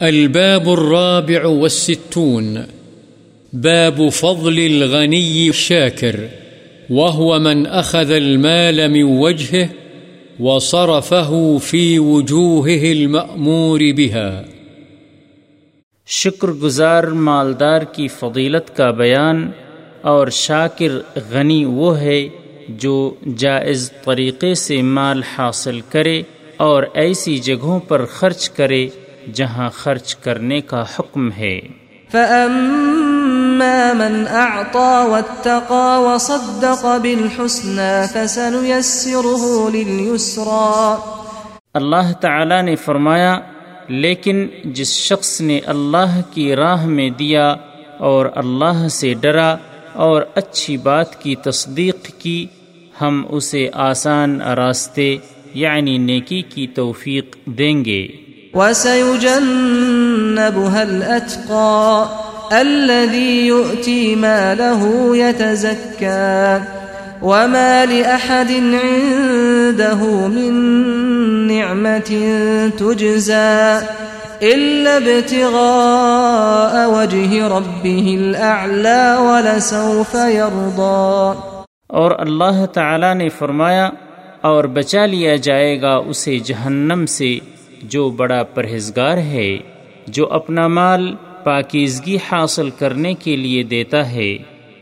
الباب الرابع والستون. باب فضل الغني الشاكر، وهو من أخذ المال من وجهه وصرفه في وجوهه المأمور بها. شکر گزار مالدار کی فضیلت کا بیان، اور شاکر غنی وہ ہے جو جائز طریقے سے مال حاصل کرے اور ایسی جگہوں پر خرچ کرے جہاں خرچ کرنے کا حکم ہے۔ فأما من أعطى واتقى وصدق بالحسنى فسنيسره لليسرى۔ اللہ تعالی نے فرمایا لیکن جس شخص نے اللہ کی راہ میں دیا اور اللہ سے ڈرا اور اچھی بات کی تصدیق کی ہم اسے آسان راستے یعنی نیکی کی توفیق دیں گے۔ وسيجنبها الأتقى الذي يؤتي ماله يتزكى وما لأحد عنده من نعمة تجزى إلا ابتغاء وجه ربه الأعلى ولسوف يرضى. اور اللہ تعالی نے فرمایا اور بچا لیا جائے گا اسے جہنم سے۔ جو بڑا پرہیزگار ہے، جو اپنا مال پاکیزگی حاصل کرنے کے لیے دیتا ہے،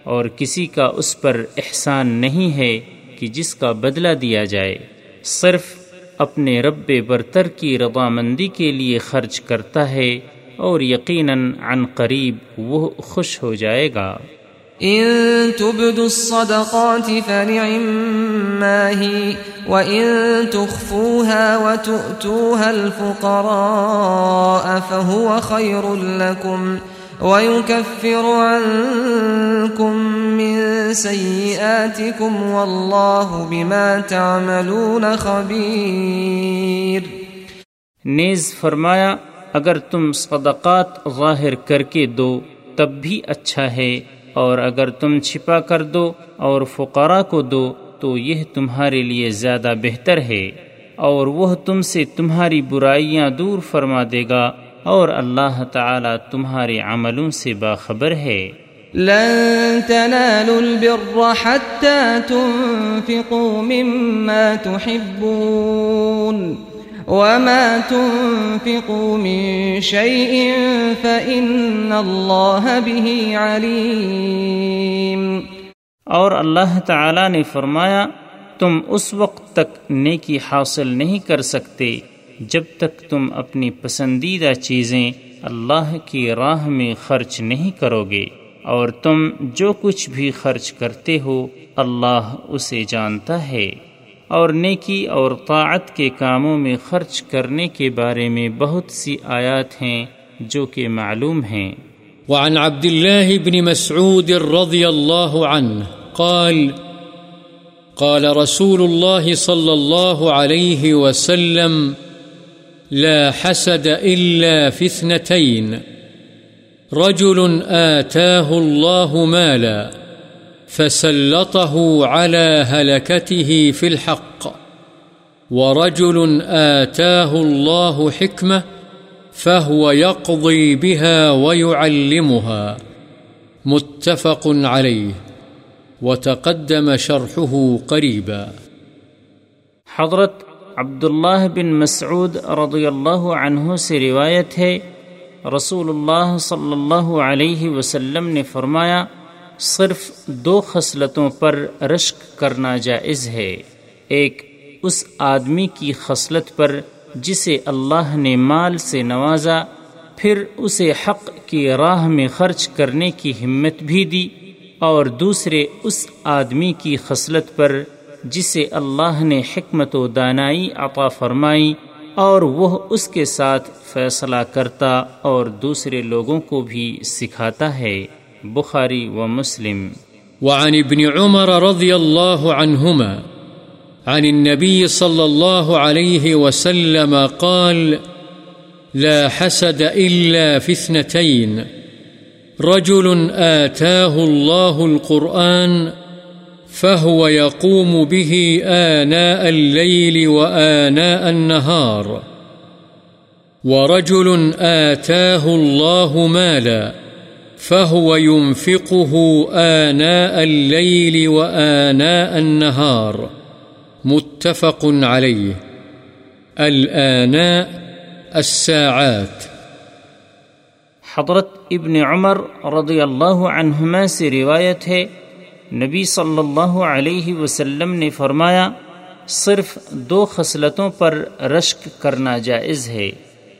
اور کسی کا اس پر احسان نہیں ہے کہ جس کا بدلہ دیا جائے۔ صرف اپنے رب برتر کی رضامندی کے لیے خرچ کرتا ہے، اور یقیناً عن قریب وہ خوش ہو جائے گا۔ إن تبدوا الصدقات فنعما هي وإن تخفوها وتؤتوها الفقراء فهو خير لكم ويكفر عنكم من سيئاتكم والله بما تعملون خبير نیز فرمایا، اگر تم صدقات ظاہر کر کے دو، تب بھی اچھا ہے۔ اور اگر تم چھپا کر دو اور فقراء کو دو تو یہ تمہارے لیے زیادہ بہتر ہے اور وہ تم سے تمہاری برائیاں دور فرما دے گا اور اللہ تعالی تمہارے عملوں سے باخبر ہے۔ لن تنالوا البر حتى تنفقوا مما تحبون۔ وما تنفقوا من شيء فإن الله به عليم اور اللہ تعالی نے فرمایا، تم اس وقت تک نیکی حاصل نہیں کر سکتے جب تک تم اپنی پسندیدہ چیزیں اللہ کی راہ میں خرچ نہیں کرو گے اور تم جو کچھ بھی خرچ کرتے ہو، اللہ اسے جانتا ہے۔ اور نیکی اور طاعت کے کاموں میں خرچ کرنے کے بارے میں بہت سی آیات ہیں جو کہ معلوم ہیں۔ وعن عبد الله بن مسعود رضي الله عنه قال قال رسول الله صلى الله عليه وسلم، لا حسد إلا في اثنتين، رجل آتاه الله مالا. فسلطه على هلكته في الحق ورجل آتاه الله حكمة فهو يقضي بها ويعلمها متفق عليه وتقدم شرحه قريبا. حضرت عبداللہ بن مسعود رضی اللہ عنہ سے روایت ہے، رسول اللہ صلی اللہ علیہ وسلم نے فرمایا صرف دو خصلتوں پر رشک کرنا جائز ہے۔ ایک، اس آدمی کی خصلت پر جسے اللہ نے مال سے نوازا، پھر اسے حق کی راہ میں خرچ کرنے کی ہمت بھی دی۔ اور دوسرے، اس آدمی کی خصلت پر جسے اللہ نے حکمت و دانائی عطا فرمائی، اور وہ اس کے ساتھ فیصلہ کرتا اور دوسرے لوگوں کو بھی سکھاتا ہے۔ بخاری و مسلم وعن ابن عمر رضي الله عنهما عن النبي صلى الله عليه وسلم قال، لا حسد إلا في اثنتين رجل آتاه الله القرآن فهو يقوم به آناء الليل وآناء النهار ورجل آتاه الله مالا فهو ينفقه آناء الليل وآناء النهار. متفق عليه. الآناء الساعات. حضرت ابن عمر رضی اللہ عنہما سے روایت ہے، نبی صلی اللہ علیہ وسلم نے فرمایا، صرف دو خصلتوں پر رشک کرنا جائز ہے۔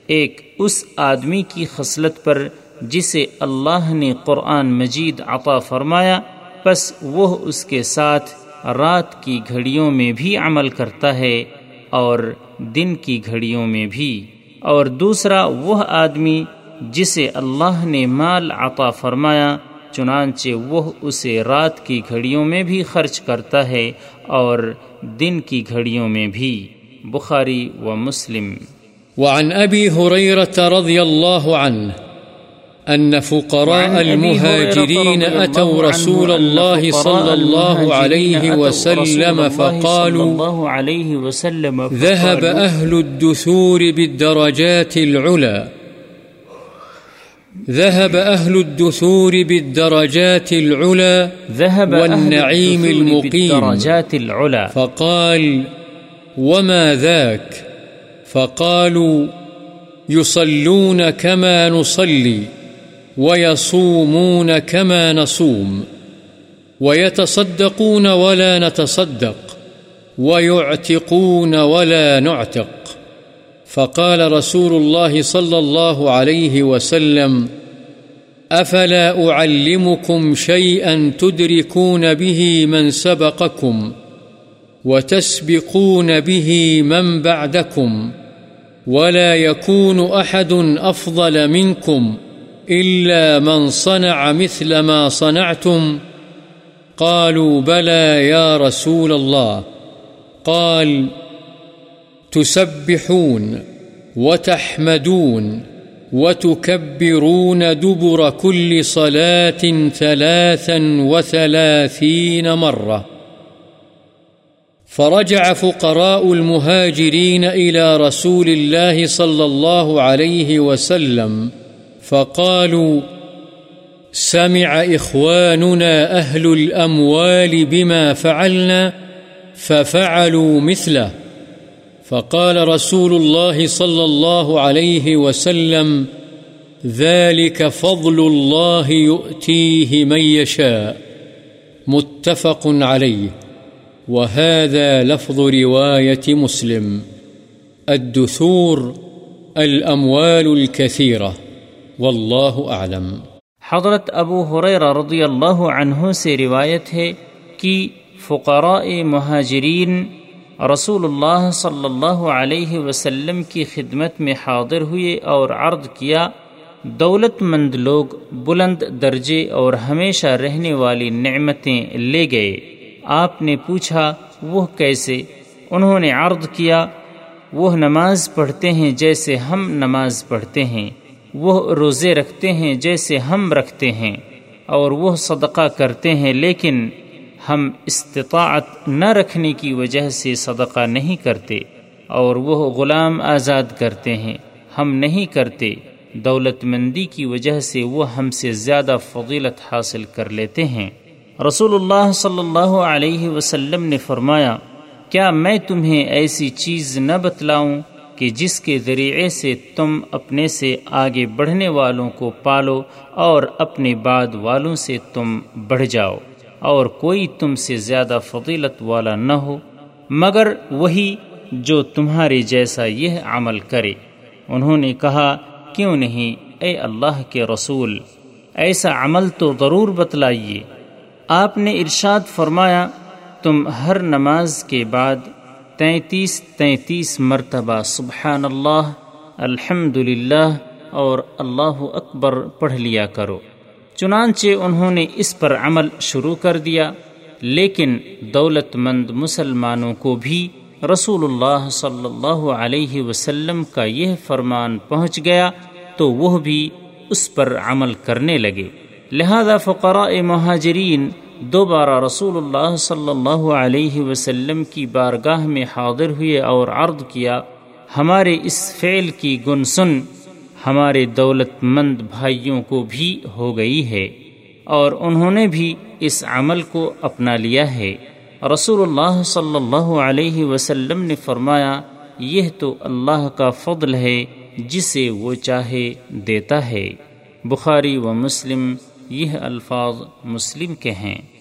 ایک اس آدمی کی خصلت پر جسے اللہ نے قرآن مجید عطا فرمایا بس وہ اس کے ساتھ رات کی گھڑیوں میں بھی عمل کرتا ہے اور دن کی گھڑیوں میں بھی۔ اور دوسرا وہ آدمی جسے اللہ نے مال عطا فرمایا، چنانچہ وہ اسے رات کی گھڑیوں میں بھی خرچ کرتا ہے اور دن کی گھڑیوں میں بھی۔ بخاری و مسلم۔ وعن أبي هريرة رضي الله عنه أن فقراء المهاجرين أتوا رسول الله صلى الله عليه وسلم فقالوا ذهب أهل الدثور بالدرجات العلا ذهب أهل الدثور بالدرجات العلا ذهب والنعيم المقيم. العلا فقال وما ذاك؟ فقالوا يصلون كما نصلي. ويصومون كما نصوم، ويتصدقون ولا نتصدق، ويعتقون ولا نعتق. فقال رسول الله صلى الله عليه وسلم، أفلا أعلمكم شيئا تدركون به من سبقكم، وتسبقون به من بعدكم، ولا يكون أحد أفضل منكم. إلا من صنع مثل ما صنعتم قالوا بلى يا رسول الله. قال، تسبحون وتحمدون وتكبرون دبر كل صلاة ثلاثا وثلاثين مرة. فرجع فقراء المهاجرين إلى رسول الله صلى الله عليه وسلم فقالوا، سمع إخواننا أهل الأموال بما فعلنا، ففعلوا مثله. فقال رسول الله صلى الله عليه وسلم، ذلك فضل الله يؤتيه من يشاء. متفق عليه. وهذا لفظ رواية مسلم. الدثور، الأموال الكثيرة. والله أعلم حضرت ابو حریر رضی اللہ عنہ سے روایت ہے کہ فقراء مہاجرین رسول اللہ صلی اللہ علیہ وسلم کی خدمت میں حاضر ہوئے اور عرض کیا دولت مند لوگ بلند درجے اور ہمیشہ رہنے والی نعمتیں لے گئے۔ آپ نے پوچھا، وہ کیسے؟ انہوں نے عرض کیا، وہ نماز پڑھتے ہیں جیسے ہم نماز پڑھتے ہیں۔ وہ روزے رکھتے ہیں جیسے ہم رکھتے ہیں اور وہ صدقہ کرتے ہیں، لیکن ہم استطاعت نہ رکھنے کی وجہ سے صدقہ نہیں کرتے اور وہ غلام آزاد کرتے ہیں۔ ہم نہیں کرتے۔ دولت مندی کی وجہ سے وہ ہم سے زیادہ فضیلت حاصل کر لیتے ہیں۔ رسول اللہ صلی اللہ علیہ وسلم نے فرمایا، کیا میں تمہیں ایسی چیز نہ بتلاؤں کہ جس کے ذریعے سے تم اپنے سے آگے بڑھنے والوں کو پالو اور اپنے بعد والوں سے تم بڑھ جاؤ، اور کوئی تم سے زیادہ فضیلت والا نہ ہو، مگر وہی جو تمہارے جیسا یہ عمل کرے۔ انہوں نے کہا، کیوں نہیں، اے اللہ کے رسول، ایسا عمل تو ضرور بتلائیے۔ آپ نے ارشاد فرمایا، تم ہر نماز کے بعد تینتیس تینتیس مرتبہ سبحان اللہ الحمد اور اللہ اکبر پڑھ لیا کرو۔ چنانچہ انہوں نے اس پر عمل شروع کر دیا، لیکن دولت مند مسلمانوں کو بھی رسول اللہ صلی اللہ علیہ وسلم کا یہ فرمان پہنچ گیا تو وہ بھی اس پر عمل کرنے لگے۔ لہذا فقراء مہاجرین دوبارہ رسول اللہ صلی اللہ علیہ وسلم کی بارگاہ میں حاضر ہوئے اور عرض کیا، ہمارے اس فعل کی گنسن ہمارے دولت مند بھائیوں کو بھی ہو گئی ہے اور انہوں نے بھی اس عمل کو اپنا لیا ہے۔ رسول اللہ صلی اللہ علیہ وسلم نے فرمایا، یہ تو اللہ کا فضل ہے، جسے وہ چاہے دیتا ہے۔ بخاری و مسلم، یہ الفاظ مسلم کے ہیں۔